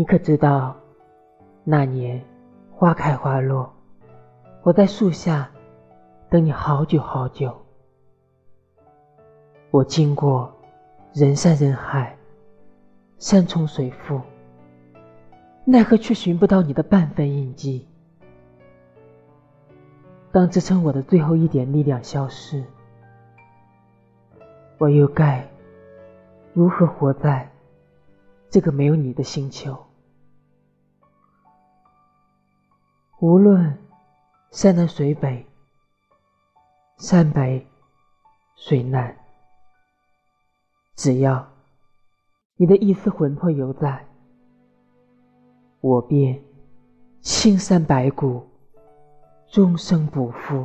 你可知道，那年花开花落，我在树下等你好久好久。我经过人山人海，山重水复，奈何却寻不到你的半分印记。当支撑我的最后一点力量消失，我又该如何活在这个没有你的星球？无论山南水北，山北水南，只要你的一丝魂魄犹在，我便青山白骨。终生不负。